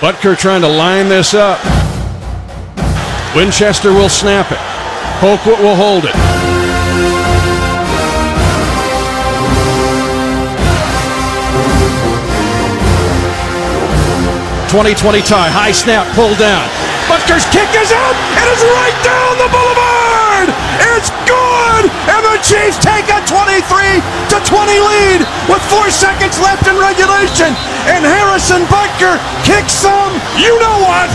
Butker trying to line this up. Winchester will snap it. Colquitt will hold it. 2020 tie, high snap, Pull down. Butker's kick is out. It is right down the boulevard. It's and the Chiefs take a 23 to 20 lead with four seconds left in regulation. And Harrison Butker kicks some. You know what?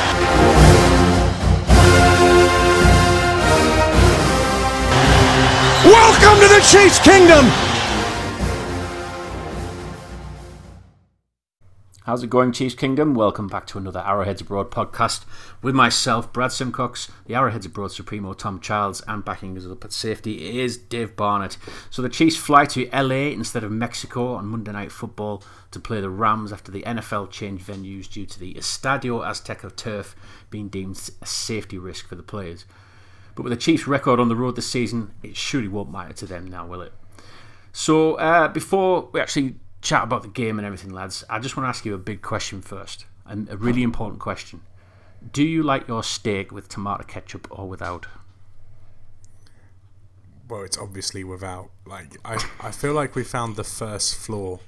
Welcome to the Chiefs Kingdom. How's it going, Chiefs Kingdom? Welcome back to another Arrowheads Abroad podcast with myself, Brad Simcox, the Arrowheads Abroad Supremo, Tom Childs, and backing us up at safety is Dave Barnett. So the Chiefs fly to LA instead of Mexico on Monday Night Football to play the Rams after the NFL changed venues due to the Estadio Azteca turf being deemed a safety risk for the players. But with the Chiefs' record on the road this season, it surely won't matter to them now, will it? So uh, before we actually chat about the game and everything, lads, I just want to ask you a big question first, and a really important question. Do you like your steak with tomato ketchup or without? Well, it's obviously without. Like, I, I feel like we found the first flaw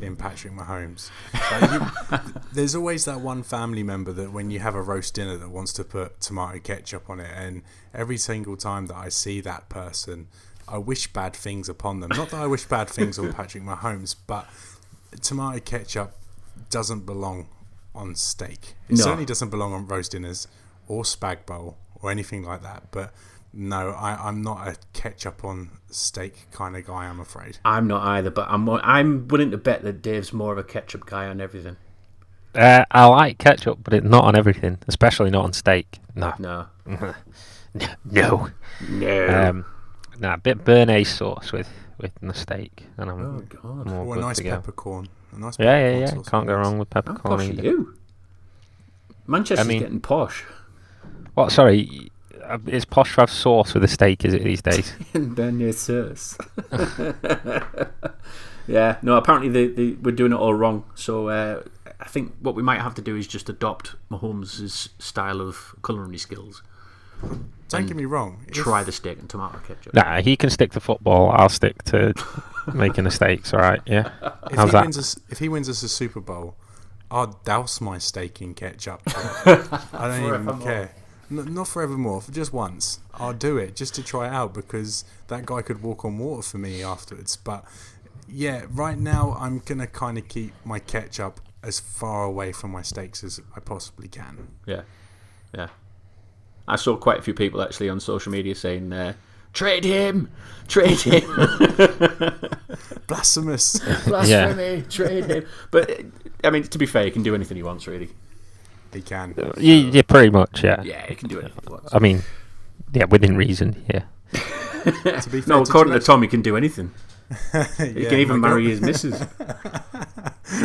in Patrick Mahomes. Like you, there's always that one family member that when you have a roast dinner that wants to put tomato ketchup on it, and every single time that I see that person, I wish bad things upon them. Not that I wish bad things on Patrick Mahomes, but tomato ketchup doesn't belong on steak. It No. certainly doesn't belong on roast dinners or spag bowl or anything like that. But no, I, I'm not a ketchup on steak kind of guy. I'm afraid. I'm not either, but I'm I'm willing to bet that Dave's more of a ketchup guy on everything. Uh, I like ketchup, but it's not on everything, especially not on steak. No, No, no. no. Um, nah, a bit béarnaise sauce with with the steak, and I'm oh God, more Or a nice to peppercorn. A nice Yeah, yeah, peppercorn yeah. sauce Can't go wrong with how peppercorn. posh are you? Manchester's mean- getting posh. What? Sorry, uh, it's posh to have sauce with a steak, is it these days? Beignet sauce. yeah, no. Apparently, they, they we're doing it all wrong. So uh, I think what we might have to do is just adopt Mahomes' style of culinary skills. Don't get me wrong. if- Try the steak and tomato ketchup. nah, he can stick to football. I'll stick to making the steaks. All right, yeah. If How's he that? wins us, if he wins us a Super Bowl, I'll douse my steak in ketchup. I don't even care. N- not forevermore, for just once. I'll do it just to try it out because that guy could walk on water for me afterwards. But yeah, right now I'm gonna kind of keep my ketchup as far away from my steaks as I possibly can. Yeah, yeah. I saw quite a few people actually on social media saying, uh, "Trade him, trade him, Blasphemous. blasphemy, trade him." But I mean, to be fair, he can do anything he wants, really. he can. Yeah, yeah, pretty much. Yeah. Yeah, he can do anything he wants. I mean, yeah, within reason. Yeah. To be fair, No, according you to Tom, he can do anything. actually- He Yeah, can even marry God. his missus.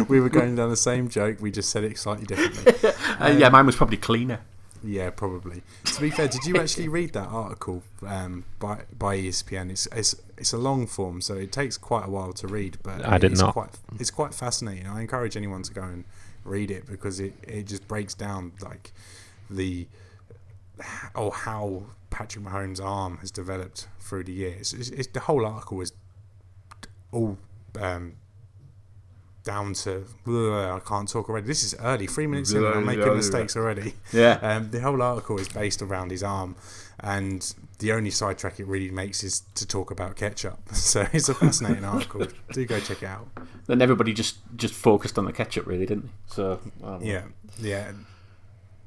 we were going down the same joke. We just said it slightly differently. Uh, yeah, mine was probably cleaner. Yeah, probably. To be fair, did you actually read that article um, by by ESPN? It's, it's it's a long form, so it takes quite a while to read. But I did it's not. Quite, it's quite fascinating. I encourage anyone to go and read it because it, it just breaks down like the or how Patrick Mahomes' arm has developed through the years. It's, it's, the whole article is all um, down to I can't talk already. This is early, three minutes in, and I'm making mistakes already. Yeah. Um, the whole article is based around his arm, and the only sidetrack it really makes is to talk about ketchup. So it's a fascinating article. Do go check it out. Then everybody just just focused on the ketchup, really, didn't they? So well, Yeah, yeah.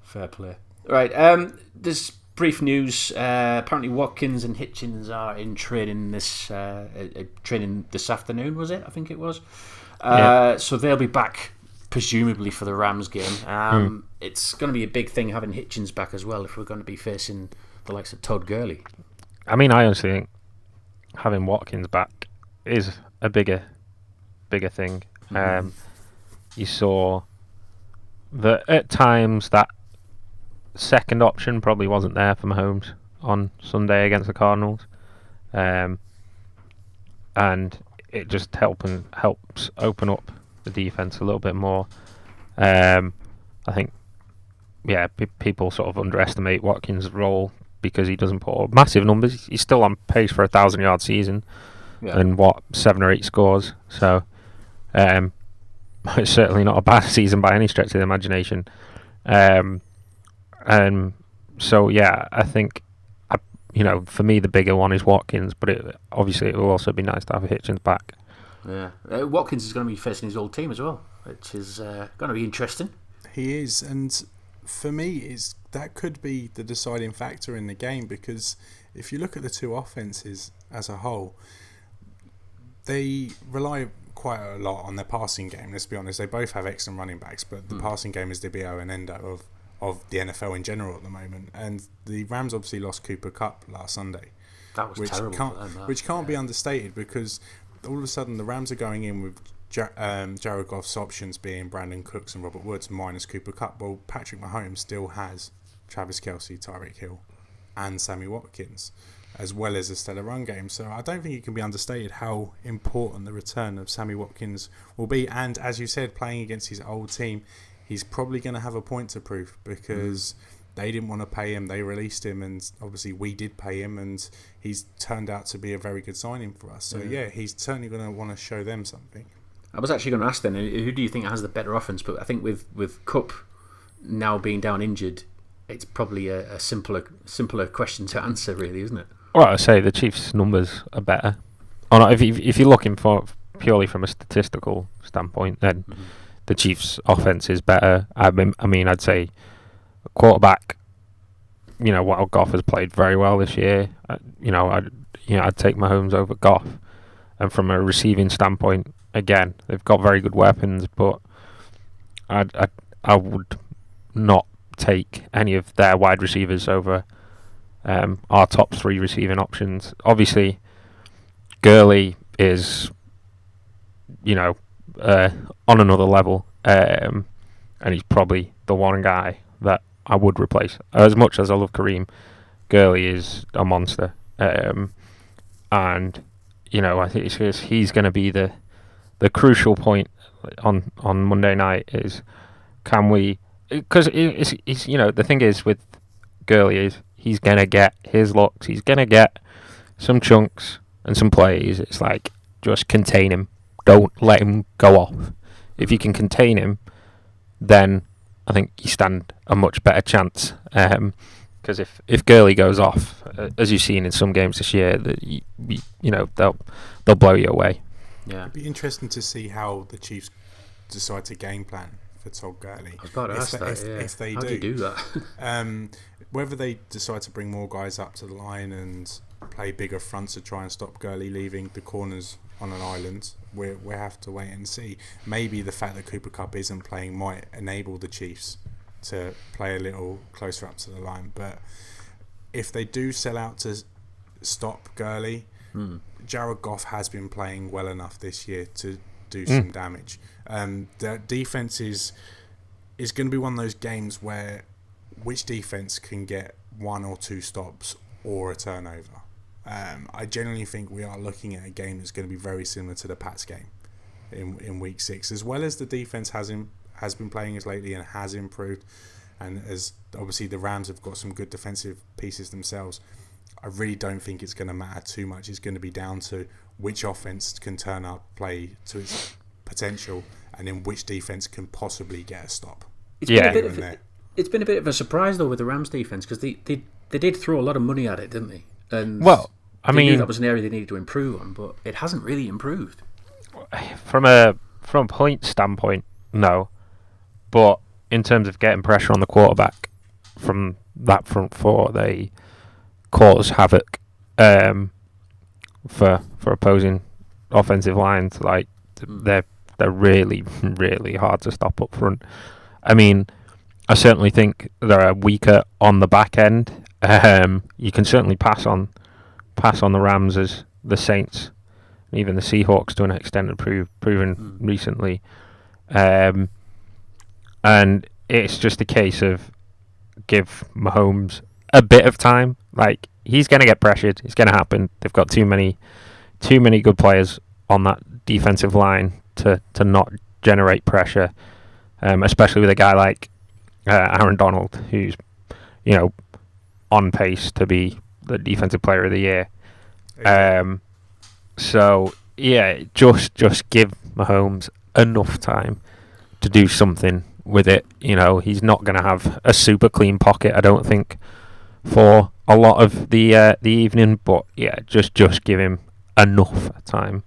fair play. Right. Um, there's brief news. Uh, apparently, Watkins and Hitchens are in training this uh, uh, training this afternoon. Was it? I think it was. Uh, So they'll be back presumably for the Rams game. Um, It's going to be a big thing having Hitchens back as well if we're going to be facing the likes of Todd Gurley. I mean, I honestly think having Watkins back is a bigger, bigger thing. Um, you saw that at times that second option probably wasn't there for Mahomes on Sunday against the Cardinals, um, and it just helping helps open up the defense a little bit more. Um, I think yeah, pe- people sort of underestimate Watkins' role because he doesn't put up massive numbers. He's still on pace for a thousand yard season Yeah. and what seven or eight scores. So um, it's certainly not a bad season by any stretch of the imagination. Um, and so yeah, I think you know for me the bigger one is Watkins, but it, obviously it will also be nice to have Hitchens back. yeah. Uh, Watkins is going to be facing his old team as well, which is uh, going to be interesting. He is, and for me, is that could be the deciding factor in the game because if you look at the two offenses as a whole, they rely quite a lot on their passing game. Let's be honest; they both have excellent running backs, but the passing game is the be all and end all of of the NFL in general at the moment. And the Rams obviously lost Cooper Kupp last Sunday That was which terrible. can't them, which can't be understated because all of a sudden the Rams are going in with ja- um, Jared Goff's options being Brandin Cooks and Robert Woods minus Cooper Kupp. Well, Patrick Mahomes still has Travis Kelce, Tyreek Hill, and Sammy Watkins, as well as a stellar run game. So I don't think it can be understated how important the return of Sammy Watkins will be. And as you said, playing against his old team, he's probably going to have a point to prove because mm. they didn't want to pay him. They released him, and obviously we did pay him, and he's turned out to be a very good signing for us. So yeah, he's certainly going to want to show them something. I was actually going to ask then, who do you think has the better offense? But I think with with Kupp now being down injured, it's probably a, a simpler simpler question to answer, really, isn't it? Well, I say the Chiefs' numbers are better. Oh, or not, if you, if you're looking for purely from a statistical standpoint, then mm-hmm. The Chiefs' offense is better. I mean, I mean, I'd say quarterback. You know, while Goff has played very well this year, uh, you know, I'd you know I'd take Mahomes over Goff. And from a receiving standpoint, again, they've got very good weapons, but I'd, I I would not take any of their wide receivers over um, our top three receiving options. Obviously, Gurley is, you know, uh, on another level, um, and he's probably the one guy that I would replace. As much as I love Kareem, Gurley is a monster, um, and you know, I think it's, he's going to be the the crucial point on on Monday night is can we because it's, it's you know the thing is with Gurley is he's gonna get his looks he's gonna get some chunks and some plays. It's like just contain him don't let him go off if you can contain him then I think you stand a much better chance because if if Gurley goes off uh, as you've seen in some games this year that you, you, you know they'll they'll blow you away Yeah. It'd be interesting to see how the Chiefs decide to game plan for Todd Gurley. I was about to If ask they- that. if- yeah. if they How do you do that? Um, whether they decide to bring more guys up to the line and play bigger fronts to try and stop Gurley leaving the corners on an island, we we have to wait and see. Maybe the fact that Cooper Kupp isn't playing might enable the Chiefs to play a little closer up to the line. But if they do sell out to stop Gurley, Hmm. Jared Goff has been playing well enough this year to do some damage. Um, the defense is is going to be one of those games where which defense can get one or two stops or a turnover. Um, I generally think we are looking at a game that's going to be very similar to the Pats game in in week six, as well as the defense has im- has been playing as lately and has improved, and as obviously the Rams have got some good defensive pieces themselves. I really don't think it's going to matter too much. It's going to be down to which offense can turn up, play to its potential, and then which defense can possibly get a stop. It's been Yeah. a bit of, and it's been a bit of a surprise though with the Rams defense because they, they they did throw a lot of money at it, didn't they? And Well, I mean- that was an area they needed to improve on, but it hasn't really improved. from a from a point standpoint, no. But in terms of getting pressure on the quarterback from that front four, they cause havoc um, for for opposing offensive lines. Like they're they're really really hard to stop up front. I mean, I certainly think they're weaker on the back end. Um, you can certainly pass on pass on the Rams as the Saints even the Seahawks to an extent have prove, proven recently. Um, and it's just a case of give Mahomes a bit of time. Like he's going to get pressured. It's going to happen. They've got too many, too many good players on that defensive line to to not generate pressure. Um, especially with a guy like uh, Aaron Donald, who's you know on pace to be the defensive player of the year. Um, so yeah, just just give Mahomes enough time to do something with it. You know, he's not going to have a super clean pocket, I don't think, for a lot of the uh, the evening. But yeah, just just give him enough time.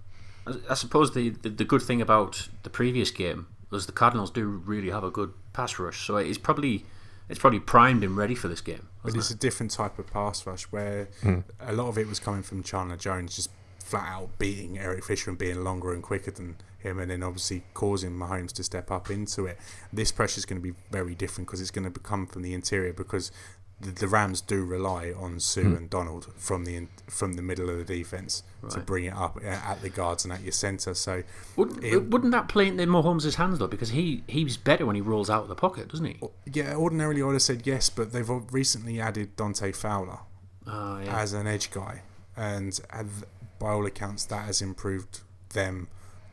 I suppose the, the, the good thing about the previous game was the Cardinals do really have a good pass rush, so it's probably it's probably primed and ready for this game. But it's it? a different type of pass rush where Hmm. a lot of it was coming from Chandler Jones just flat out beating Eric Fisher and being longer and quicker than him, and then obviously causing Mahomes to step up into it. This pressure is going to be very different because it's going to come from the interior because the, the Rams do rely on Suh Hmm. and Donald from the from the middle of the defense to bring it up at the guards and at your center. So Wouldn't, it- wouldn't that play into Mahomes' hands though? Because he he's better when he rolls out of the pocket, doesn't he? yeah, ordinarily I would have said yes, but they've recently added Dante Fowler. Oh, yeah. as an edge guy, and and by all accounts, that has improved them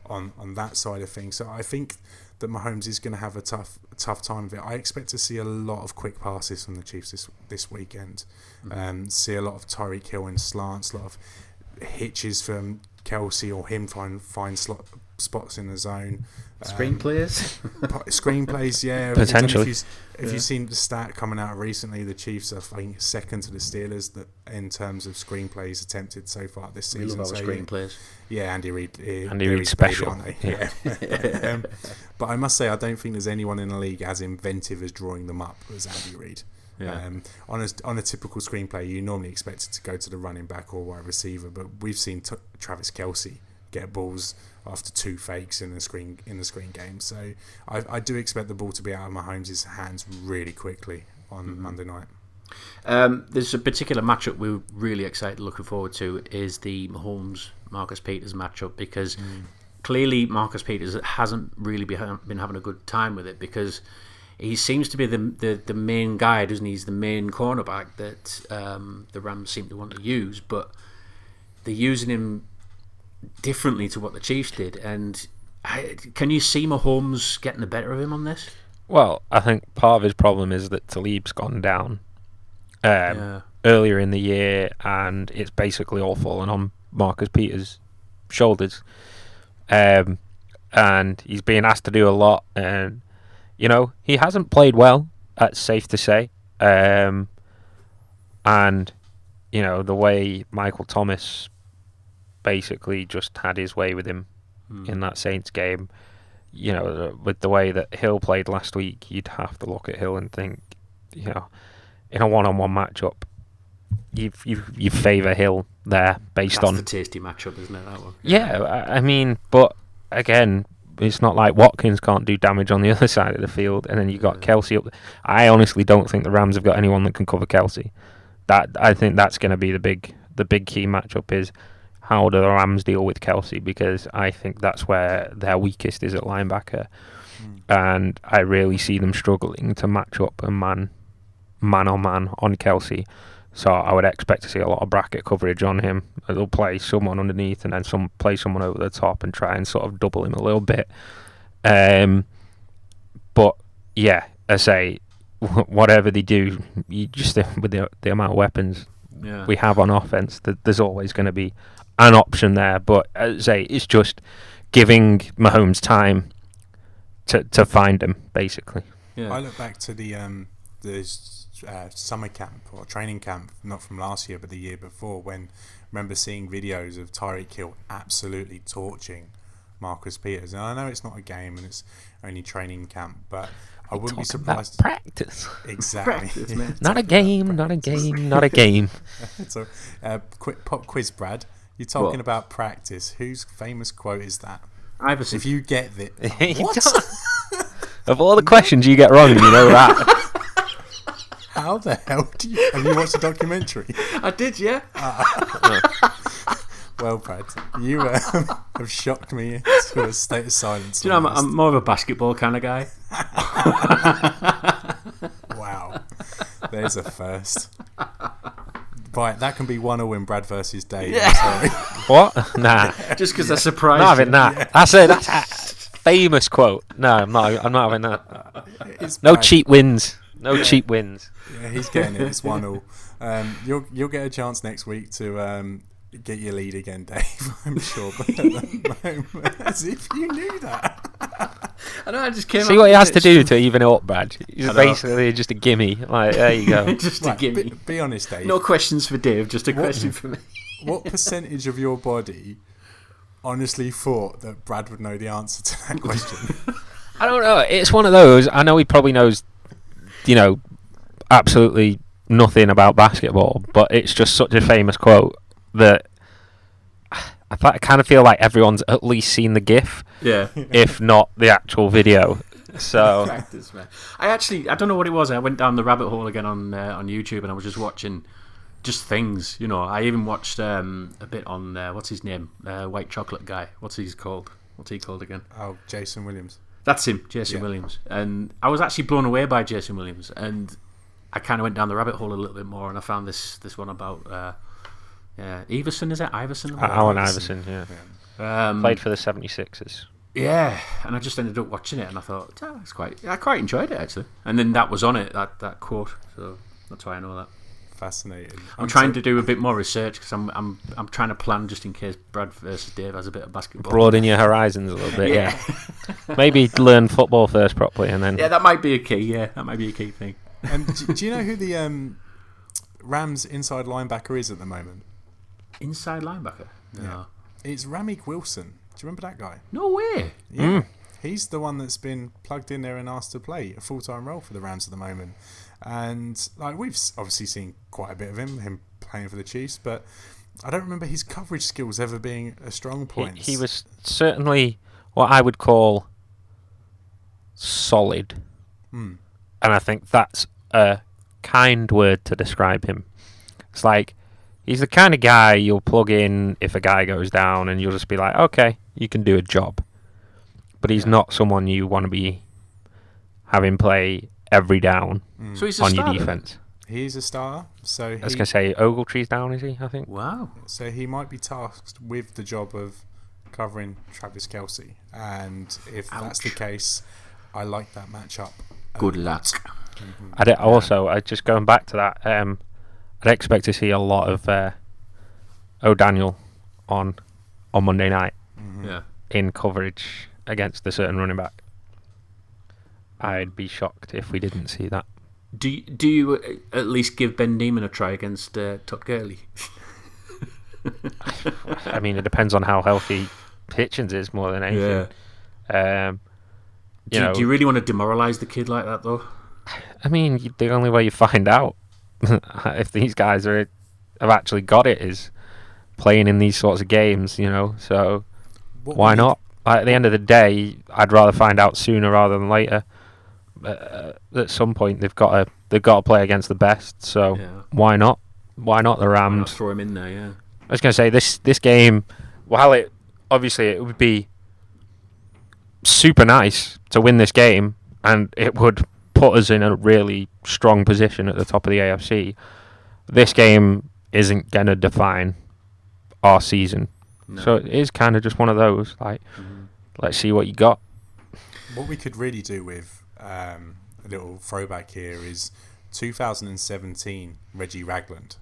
on on that side of things. So I think that Mahomes is going to have a tough tough time of it. I expect to see a lot of quick passes from the Chiefs this this weekend. Um, see a lot of Tyreek Hill in slants, a lot of hitches from Kelce or him find find slot spots in the zone. Um, Screenplays. po- screenplays, yeah. Potentially. If, you've, if you've seen the stat coming out recently, the Chiefs are I think second to the Steelers that in terms of screenplays attempted so far this we season. love our So, screenplays. yeah, Andy Reid. uh, Andy Reid his baby, special. aren't they? Yeah. um, but I must say, I don't think there's anyone in the league as inventive as drawing them up as Andy Reid. Yeah. Um, on a on a typical screenplay, you normally expect it to go to the running back or wide receiver, but we've seen t- Travis Kelce get balls after two fakes in the screen in the screen game. So I, I do expect the ball to be out of Mahomes' hands really quickly on Monday night. Um, there's a particular matchup we're really excited, looking forward to, is the Mahomes Marcus Peters matchup because clearly Marcus Peters hasn't really been, been having a good time with it because he seems to be the the, the main guy, doesn't he? He's the main cornerback that um, the Rams seem to want to use, but they're using him differently to what the Chiefs did. And I, can you see Mahomes getting the better of him on this? Well, I think part of his problem is that Talib's gone down um, Yeah. earlier in the year, and it's basically all fallen on Marcus Peters' shoulders. Um, and he's being asked to do a lot, and you know he hasn't played well. That's safe to say. Um, and you know the way Michael Thomas basically just had his way with him hmm. in that Saints game. You know, with the way that Hill played last week, you'd have to look at Hill and think, you know, in a one-on-one matchup, you you you favour Hill there based That's on the tasty matchup, isn't it? That one. yeah, I I mean, but again, it's not like Watkins can't do damage on the other side of the field, and then you got Yeah. Kelce up. I honestly don't think the Rams have got anyone that can cover Kelce. That I think that's going to be the big the big key matchup is how do the Rams deal with Kelce because I think that's where their weakest is at linebacker, and I really see them struggling to match up a man man on man on Kelce. So I would expect to see a lot of bracket coverage on him. They'll play someone underneath and then some play someone over the top and try and sort of double him a little bit. Um, but yeah, I say whatever they do, you just with the the amount of weapons Yeah. we have on offense, th- there's always going to be an option there. But as I say, it's just giving Mahomes time to to find him, basically. yeah. I look back to the um, the uh, summer camp or training camp, not from last year but the year before, when I remember seeing videos of Tyreek Hill absolutely torching Marcus Peters. And I know it's not a game and it's only training camp, but I wouldn't be Talk about surprised. practice. Exactly. Practice, man. Not a game, not a game, not a game. so, uh, quick pop quiz, Brad. You're talking What? about practice. Whose famous quote is that? Iverson. If you get it, You what? Of all the questions you get wrong, you know that. How the hell do you? Have you watched the documentary? I did, yeah. Well, Brad, you um, have shocked me to a state of silence. Do you know, I'm. I'm more of a basketball kind of guy. Wow, there's a first. Right, that can be one or win Brad versus Dave. I'm. What? Nah, Just because I surprised not having you. that. That's a that's a famous quote. No, I'm not. I'm not having that. It's No bad. cheap wins. No cheap wins. Yeah, he's getting it. It's one all. Um, you'll you'll get a chance next week to um, get your lead again, Dave. I'm sure. But at the moment, as if you knew that. I know. I just came. See up what he has to do to even it up, Brad. He's basically just a gimme. Like there you go. just Right, to give be, me. be honest, Dave. No questions for Dave. Just a question for me. What percentage of your body honestly thought that Brad would know the answer to that question? I don't know. It's one of those. I know he probably knows, you know, absolutely nothing about basketball, but it's just such a famous quote that I, I kind of feel like everyone's at least seen the GIF, Yeah. if not the actual video. So Practice, man. I actually, I don't know what it was. I went down the rabbit hole again on uh, on YouTube, and I was just watching just things. You know, I even watched um, a bit on uh, what's his name, uh, White Chocolate guy. What's he called? What's he called again? oh, Jason Williams. That's him, Jason Yeah. Williams. And I was actually blown away by Jason Williams, and I kind of went down the rabbit hole a little bit more, and I found this this one about. Uh, yeah, Everson is it Iverson? Allen Iverson. Iverson, yeah, Um, played for the 76ers. Yeah, and I just ended up watching it, and I thought, oh, it's quite. I quite enjoyed it actually. And then that was on it, that that quote. So that's why I know that. Fascinating. I'm trying to do a bit more research because I'm I'm I'm trying to plan just in case Brad versus Dave has a bit of basketball. Broaden your horizons a little bit, yeah. Maybe learn football first properly, and then Yeah, that might be a key. Yeah, that might be a key thing. And do, do you know who the um, Rams inside linebacker is at the moment? Inside linebacker. No, It's Ramik Wilson. Do you remember that guy? no way. Yeah. He's the one that's been plugged in there and asked to play a full time role for the Rams at the moment. And like we've obviously seen quite a bit of him, him playing for the Chiefs, but I don't remember his coverage skills ever being a strong point. he was certainly what I would call solid. Hmm. And I think that's a kind word to describe him. It's like he's the kind of guy you'll plug in if a guy goes down and you'll just be like, okay, you can do a job. But he's not someone you want to be having play every down So he's a on your starter. defense. He's a star, so I was he, going to say Ogletree's down, is he? I think. Wow. so he might be tasked with the job of covering Travis Kelce. And if that's the case, I like that matchup. Good luck. I would also, I just going back to that, um, I'd expect to see a lot of uh, O'Daniel on on Monday night Yeah. in coverage against a certain running back. I'd be shocked if we didn't see that. Do you, do you uh, at least give Ben Niemann a try against uh, Todd Gurley? I mean, it depends on how healthy Hitchens is more than anything. Um, Do you you, know, do you really want to demoralise the kid like that though? I mean, the only way you find out if these guys are have actually got it is playing in these sorts of games. You know, so What why not? Like, at the end of the day, I'd rather find out sooner rather than later. Uh, at some point, they've got to they've got to play against the best. So Yeah. why not? Why not the Why not Rams? throw him in there? Yeah. I was going to say this this game, while it obviously it would be super nice to win this game, and it would put us in a really strong position at the top of the AFC. This game isn't going to define our season, No. so it is kind of just one of those. Like, Mhm. let's see what you got. What we could really do with um, a little throwback here is 2017 Reggie Ragland.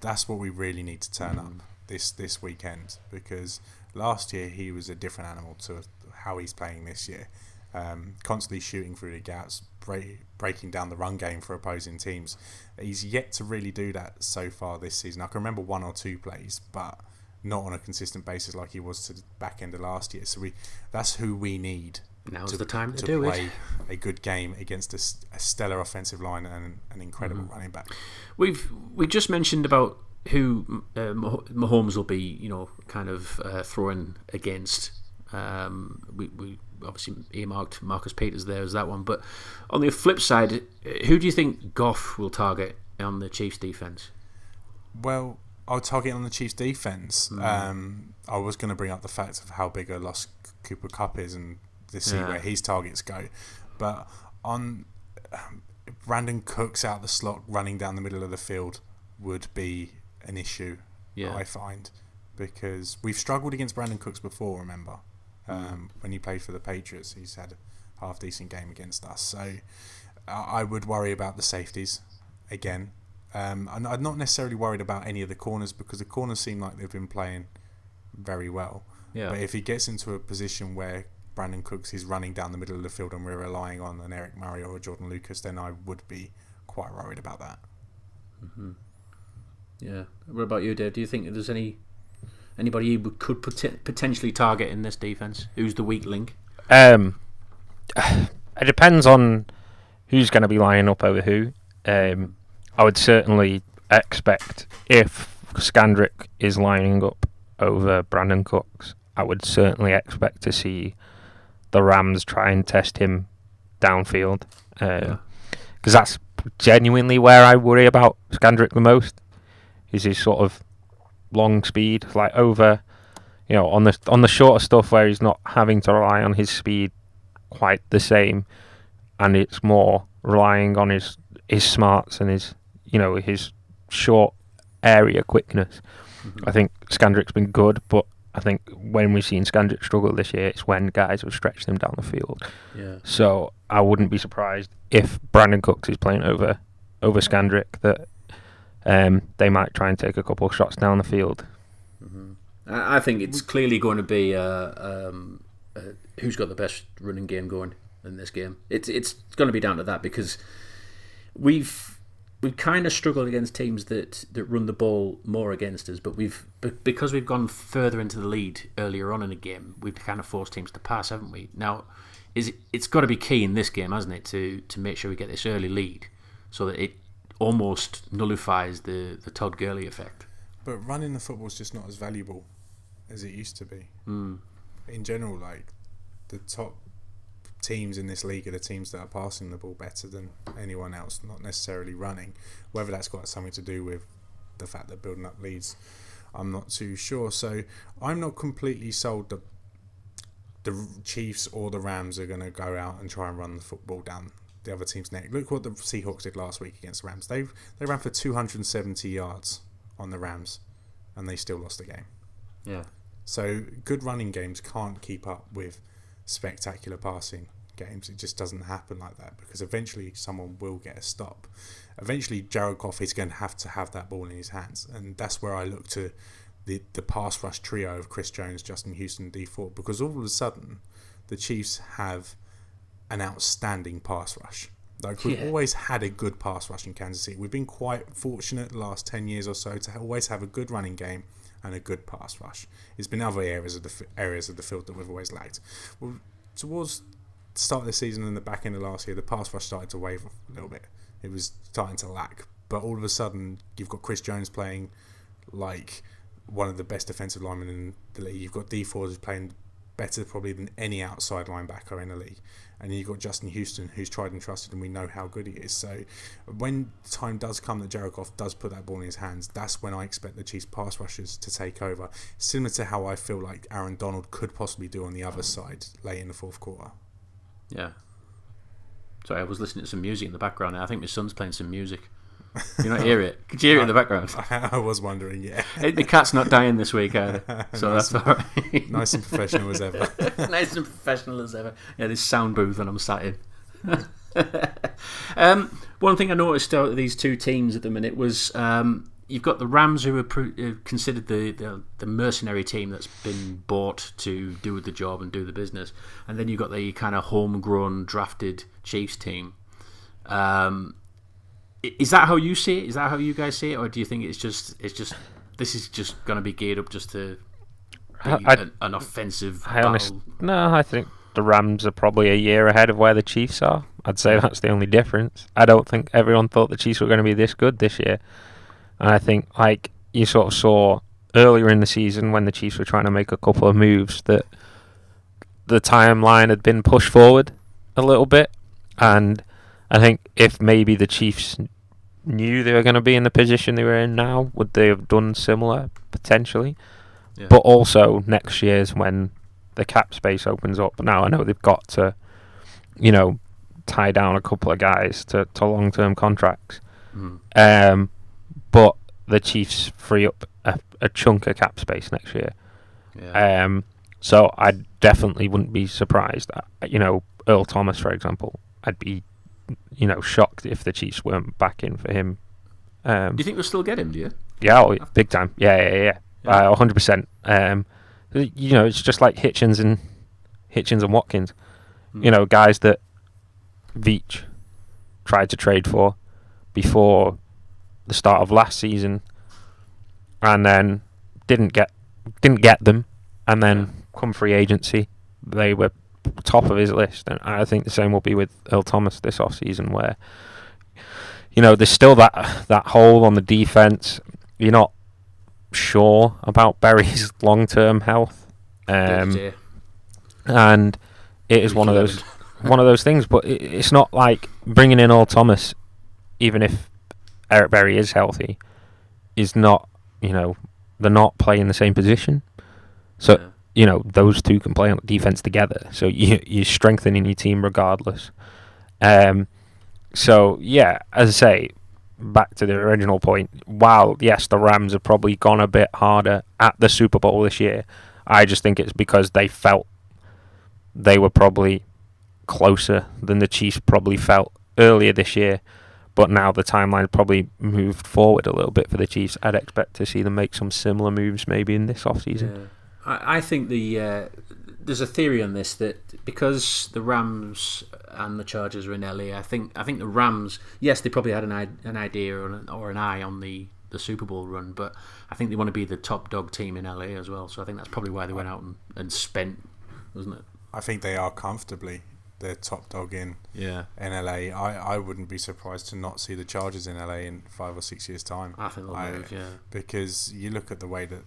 That's what we really need to turn up this this weekend because last year he was a different animal to how he's playing this year. Um, constantly shooting through the gaps, break, breaking down the run game for opposing teams. He's yet to really do that so far this season. I can remember one or two plays, but not on a consistent basis like he was to the back end of last year. So we that's who we need Now's to, the time to, to do play it. a good game against a stellar offensive line and an incredible Mm-hmm. running back. We've we just mentioned about who uh, Mah- Mahomes will be, you know, kind of uh, throwing against. Um, we, we obviously earmarked Marcus Peters there as that one, but on the flip side, who do you think Goff will target on the Chiefs' defense? Well, I'll target on the Chiefs' defense. Mm. Um, I was going to bring up the fact of how big a loss Cooper Kupp is and to see Yeah. where his targets go, but on um, Brandin Cooks out the slot running down the middle of the field would be an issue. Yeah. I find because we've struggled against Brandin Cooks before. Remember. Um, when he played for the Patriots, he's had a half decent game against us. So I would worry about the safeties again. Um, and I'm not necessarily worried about any of the corners because the corners seem like they've been playing very well. Yeah. But if he gets into a position where Brandin Cooks is running down the middle of the field and we're relying on an Eric Murray or a Jordan Lucas, then I would be quite worried about that. Yeah. What about you, Dave? Do you think there's any anybody you could pot- potentially target in this defense? Who's the weak link? Um, it depends on who's going to be lining up over who. Um, I would certainly expect if Scandrick is lining up over Brandin Cooks, I would certainly expect to see the Rams try and test him downfield. Because that's genuinely where I worry about Scandrick the most. Is his sort of long speed, like over, you know, on the on the shorter stuff where he's not having to rely on his speed quite the same, and it's more relying on his his smarts and his you know his short area quickness. Mm-hmm. I think Scandrick's been good, but I think when we've seen Scandrick struggle this year, it's when guys have stretched him down the field. Yeah. So I wouldn't be surprised if Brandin Cooks is playing over over Scandrick that um, they might try and take a couple of shots down the field. I I think it's clearly going to be uh, um, uh, who's got the best running game going in this game. It's it's going to be down to that because we've we've kind of struggled against teams that, that run the ball more against us, but we've because we've gone further into the lead earlier on in the game, we've kind of forced teams to pass, haven't we? Now, is it, it's got to be key in this game, hasn't it, to to make sure we get this early lead so that it almost nullifies the the Todd Gurley effect. But running the football is just not as valuable as it used to be. Mm. In general, like the top teams in this league are the teams that are passing the ball better than anyone else, not necessarily running. Whether that's got something to do with the fact that building up leads, I'm not too sure. So I'm not completely sold that the Chiefs or the Rams are going to go out and try and run the football down the other team's neck. Look what the Seahawks did last week against the Rams. They they ran for 270 yards on the Rams, and they still lost the game. Yeah. So good running games can't keep up with spectacular passing games. It just doesn't happen like that because eventually someone will get a stop. Eventually, Jared Goff is going to have to have that ball in his hands, and that's where I look to the the pass rush trio of Chris Jones, Justin Houston, Dee Ford, because all of a sudden the Chiefs have an outstanding pass rush. Like we've Yeah. always had a good pass rush in Kansas City. We've been quite fortunate the last ten years or so to always have a good running game and a good pass rush. It's been other areas of the f- areas of the field that we've always lacked. Well, towards the start of the season and the back end of last year, the pass rush started to waver a little bit. It was starting to lack. But all of a sudden, you've got Chris Jones playing like one of the best defensive linemen in the league. You've got Dee Ford who's playing better probably than any outside linebacker in the league. And you've got Justin Houston, who's tried and trusted, and we know how good he is. So when time does come that Goff does put that ball in his hands, that's when I expect the Chiefs pass rushers to take over. Similar to how I feel like Aaron Donald could possibly do on the other side late in the fourth quarter. Yeah. Sorry, I was listening to some music in the background. I think my son's playing some music. You not hear it? Could you hear it in the background? I was wondering, yeah. The cat's not dying this week either, so that's all right. nice and professional as ever. nice and professional as ever. Yeah, this sound booth and I'm sat in. um, one thing I noticed out of these two teams at the minute was um, you've got the Rams who are uh, considered the, the the mercenary team that's been bought to do the job and do the business, and then you've got the kind of homegrown drafted Chiefs team. Um, i- is that how you see it? Is that how you guys see it, or do you think it's just it's just this is just going to be geared up just to I- an, an offensive I honest, no, I think the Rams are probably a year ahead of where the Chiefs are. I'd say that's the only difference. I don't think everyone thought the Chiefs were going to be this good this year, and I think like you sort of saw earlier in the season when the Chiefs were trying to make a couple of moves that the timeline had been pushed forward a little bit, and I think if maybe the Chiefs knew they were going to be in the position they were in now, would they have done similar potentially? Yeah. But also next year's when the cap space opens up. Now I know they've got to, you know, tie down a couple of guys to, to long term contracts. Mm. Um, but the Chiefs free up a, a chunk of cap space next year. Yeah. Um, so I definitely wouldn't be surprised. uh, You know, Earl Thomas, for example, I'd be, you know, shocked if the Chiefs weren't back in for him. Um, Do you think we'll still get him? Do you? yeah, oh, big time. Yeah, yeah, yeah. Yeah. Uh, 100%. Um, you know, it's just like Hitchens and Hitchens and Watkins. Mm. You know, guys that Veach tried to trade for before the start of last season, and then didn't get didn't get them, and then come free agency, they were top of his list, and I think the same will be with Earl Thomas this off season, where you know there's still that that hole on the defense. You're not sure about Berry's long term health, um, and it is one of those one of those things. But it, it's not like bringing in Earl Thomas, even if Eric Berry is healthy, is not you know they're not playing the same position. So Yeah. You know those two can play on defense together. So you you're strengthening your team regardless. Um, so yeah, as I say, back to the original point. While yes, the Rams have probably gone a bit harder at the Super Bowl this year, I just think it's because they felt they were probably closer than the Chiefs probably felt earlier this year. But now the timeline probably moved forward a little bit for the Chiefs. I'd expect to see them make some similar moves maybe in this offseason. Yeah. I, I think the uh, there's a theory on this that because the Rams and the Chargers are in LA, I think I think the Rams, yes, they probably had an an idea or an, or an eye on the, the Super Bowl run, but I think they want to be the top dog team in LA as well. So I think that's probably why they went out and, and spent, wasn't it? I think they are comfortably the top dog in Yeah, in LA. I, I wouldn't be surprised to not see the Chargers in LA in five or six years' time. I think they'll I- move. Yeah, because you look at the way that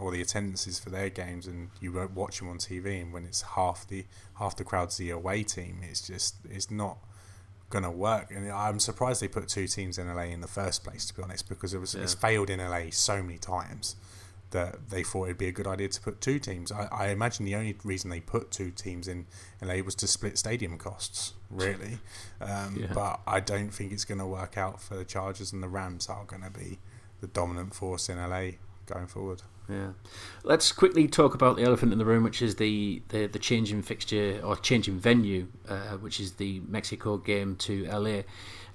all the attendances for their games and you won't watch them on TV and when it's half the half the crowd's the away team it's just it's not gonna work and I'm surprised they put two teams in LA in the first place to be honest because it was it's failed in LA so many times that they thought it'd be a good idea to put two teams I, I imagine the only reason they put two teams in LA was to split stadium costs really um, Yeah. but I don't think it's going to work out for the Chargers and the Rams are going to be the dominant force in LA going forward. Yeah. Let's quickly talk about the elephant in the room, which is the the, the change in fixture or change in venue, uh, which is the Mexico game to LA.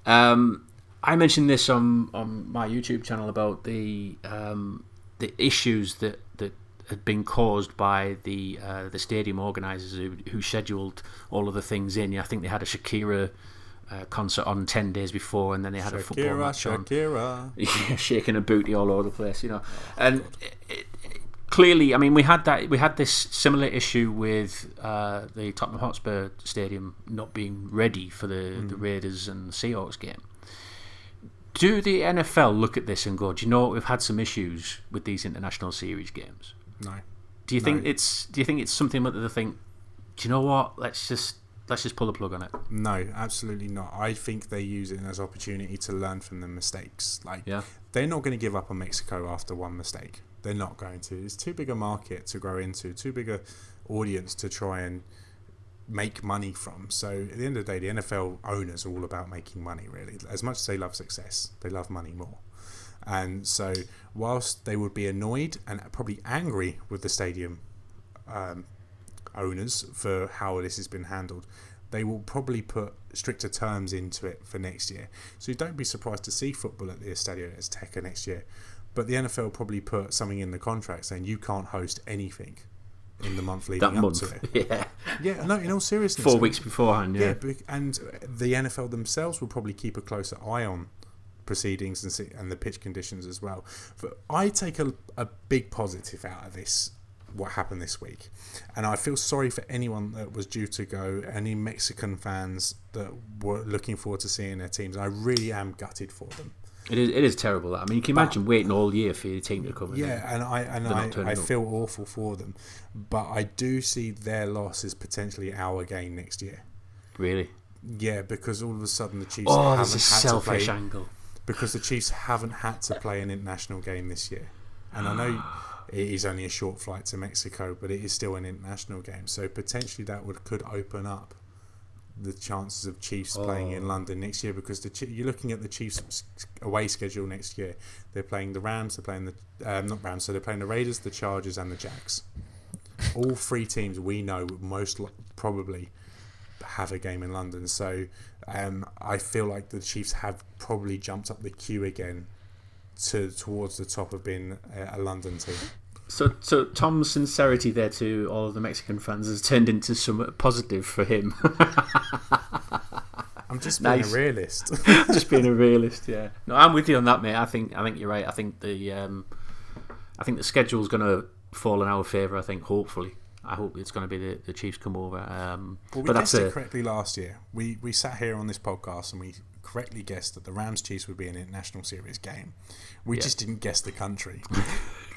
Um, I mentioned this on, on my YouTube channel about the um, the issues that, that had been caused by the uh, the stadium organisers who, who scheduled all of the things in. I think they had a Shakira uh, concert on ten days before, and then they had a football Shakira, match on Shakira. yeah, shaking a booty all over the place, you know. and it, it- clearly, I mean, we had that. We had this similar issue with uh, the Tottenham Hotspur Stadium not being ready for the, the Raiders and the Seahawks game. Do the NFL look at this and go, "Do you know we've had some issues with these international series games"? No. Do you think it's? Do you think it's something that they think? Do you know what? Let's just let's just pull the plug on it. No, absolutely not. I think they use it as opportunity to learn from the mistakes. Like Yeah. they're not going to give up on Mexico after one mistake. They're not going to. It's too big a market to grow into, too big a audience to try and make money from. So at the end of the day, the NFL owners are all about making money. Really, as much as they love success, they love money more. And so, whilst they would be annoyed and probably angry with the stadium um, owners for how this has been handled, they will probably put stricter terms into it for next year. So don't be surprised to see football at the Estadio Azteca next year. But the NFL probably put something in the contract saying you can't host anything in the month leading That up month, to it. yeah, Yeah, no, in all seriousness. four weeks beforehand, Yeah, yeah. and the NFL themselves will probably keep a closer eye on proceedings and see, and the pitch conditions as well. But I take a, a big positive out of this, what happened this week, and I feel sorry for anyone that was due to go, any Mexican fans that were looking forward to seeing their teams. I really am gutted for them. It is, it is terrible. That I mean, you can imagine waiting all year for your team to come. in. Yeah, and I and I, I up. feel awful for them, but I do see their loss as potentially our gain next year. really. Yeah, because all of a sudden the Chiefs Oh, haven't there's a had selfish to play angle. because the Chiefs haven't had to play an international game this year, and I know it is only a short flight to Mexico, but it is still an international game. So potentially that would could open up the chances of Chiefs playing in Oh. London next year because the you're looking at the Chiefs away schedule next year. They're playing the Rams, they're playing the um, not Rams, so they're playing the Raiders, the Chargers, and the Jags. All three teams we know most probably have a game in London. So um, I feel like the Chiefs have probably jumped up the queue again to towards the top of being a, a London team. So, so Tom's sincerity there to all of the Mexican fans has turned into some positive for him. I'm just being Nice. a realist. Just being a realist, yeah. No, I'm with you on that, mate. I think I think you're right. I think the um, I think the schedule's going to fall in our favour. I think hopefully. I hope it's going to be the, the Chiefs come over. Um, Well, we but that's guessed it a, correctly last year. We we sat here on this podcast and we correctly guessed that the Rams Chiefs would be an international series game. We Yeah. just didn't guess the country.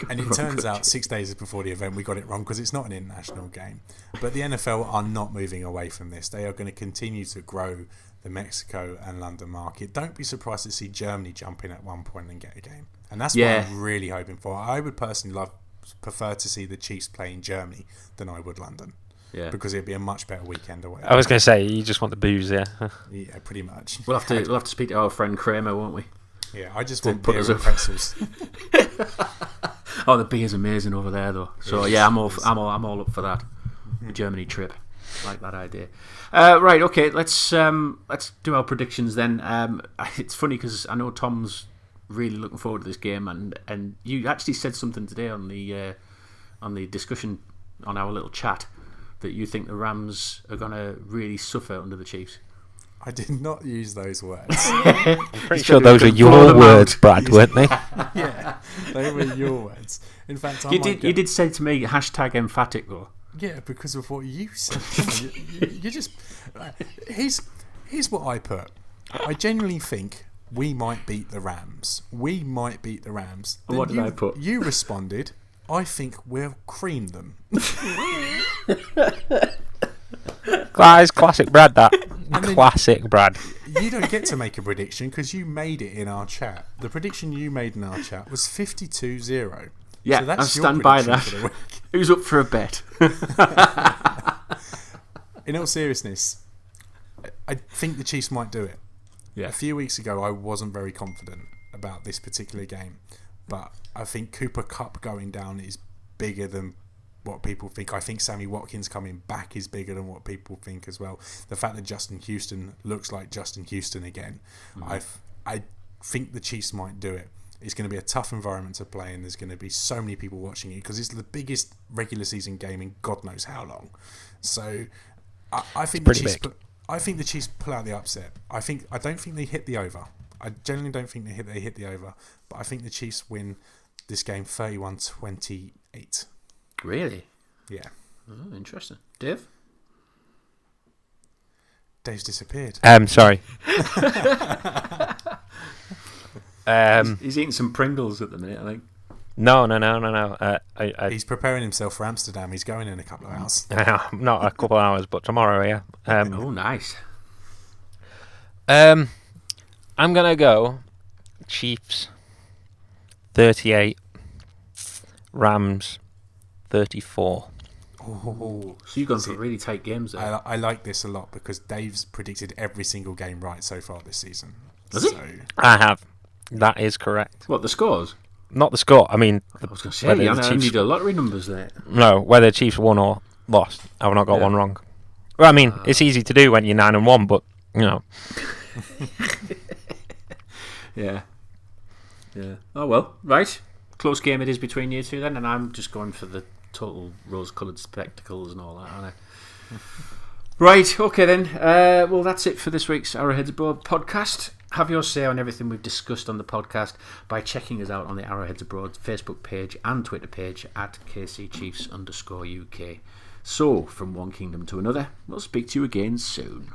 and it turns out six days before the event we got it wrong because it's not an international game. But the NFL are not moving away from this. They are going to continue to grow the Mexico and London market. Don't be surprised to see Germany jump in at one point and get a game. And that's Yeah. what I'm really hoping for. I would personally love prefer to see the Chiefs play in Germany than I would London yeah. because it'd be a much better weekend away. I was going to say you just want the booze, yeah. Yeah, pretty much. We'll have to we'll have to speak to our friend Kramer, won't we? Yeah, I just To want put beer us and up. pretzels. Oh, the beer's amazing over there, though. So yeah, I'm all. I'm all I'm all up for that. The Germany trip, like that idea. Uh, right, okay. Let's um, let's do our predictions then. Um, it's funny because I know Tom's really looking forward to this game, and and you actually said something today on the uh, on the discussion on our little chat that you think the Rams are going to really suffer under the Chiefs. I did not use those words. Pretty sure those were blow your words, out. Brad, weren't they? yeah, they were your words. In fact, I You did get- you did say to me hashtag emphatic though. Yeah, because of what you said. you, you- you just uh, here's here's what I put. I genuinely think we might beat the Rams. We might beat the Rams. And what did you, I put? You responded. I think we'll cream them. That is classic Brad, that. then- classic Brad. You don't get to make a prediction because you made it in our chat. The prediction you made in our chat was 52-0. Yeah, so that's I stand by that. for the. Who's up for a bet? In all seriousness, I think the Chiefs might do it. Yeah. A few weeks ago, I wasn't very confident about this particular game, but I think Cooper Kupp going down is bigger than what people think. I think Sammy Watkins coming back is bigger than what people think as well. The fact that Justin Houston looks like Justin Houston again, mm-hmm. I I think the Chiefs might do it. It's going to be a tough environment to play, and there's going to be so many people watching it because it's the biggest regular season game in God knows how long. So, I, I think the Chiefs. I think the Chiefs pull out the upset. I think I don't think they hit the over. I generally don't think they hit they hit the over, but I think the Chiefs win this game 31-28. Really? Yeah. Oh, interesting. Dave? Dave's disappeared. Um, sorry. um, He's eating some Pringles at the minute, I think. no, no, no, no, no. Uh, I, I, He's preparing himself for Amsterdam. He's going in a couple of hours. not a couple of hours, but tomorrow, yeah. Um, Oh, nice. um, I'm gonna go Chiefs, thirty-eight, Rams, thirty-four. Oh, So you've gone for really tight games there. I, I like this a lot because Dave's predicted every single game right so far this season. Has he? I have. That is correct. what, the scores? Not the score. I mean, I was going to say, Whether I the know Chiefs- you do lottery numbers there. no, whether Chiefs won or lost. I've not got Yeah. one wrong. Well, I mean, it's easy to do when you're nine and one, but you know, Yeah. Yeah. Oh, well. Right. Close game it is between you two then, and I'm just going for the total rose coloured spectacles and all that, aren't I? right. Okay, then. Uh, well, that's it for this week's Arrowheads Abroad podcast. Have your say on everything we've discussed on the podcast by checking us out on the Arrowheads Abroad Facebook page and Twitter page at KC Chiefs underscore UK. So, from one kingdom to another, we'll speak to you again soon.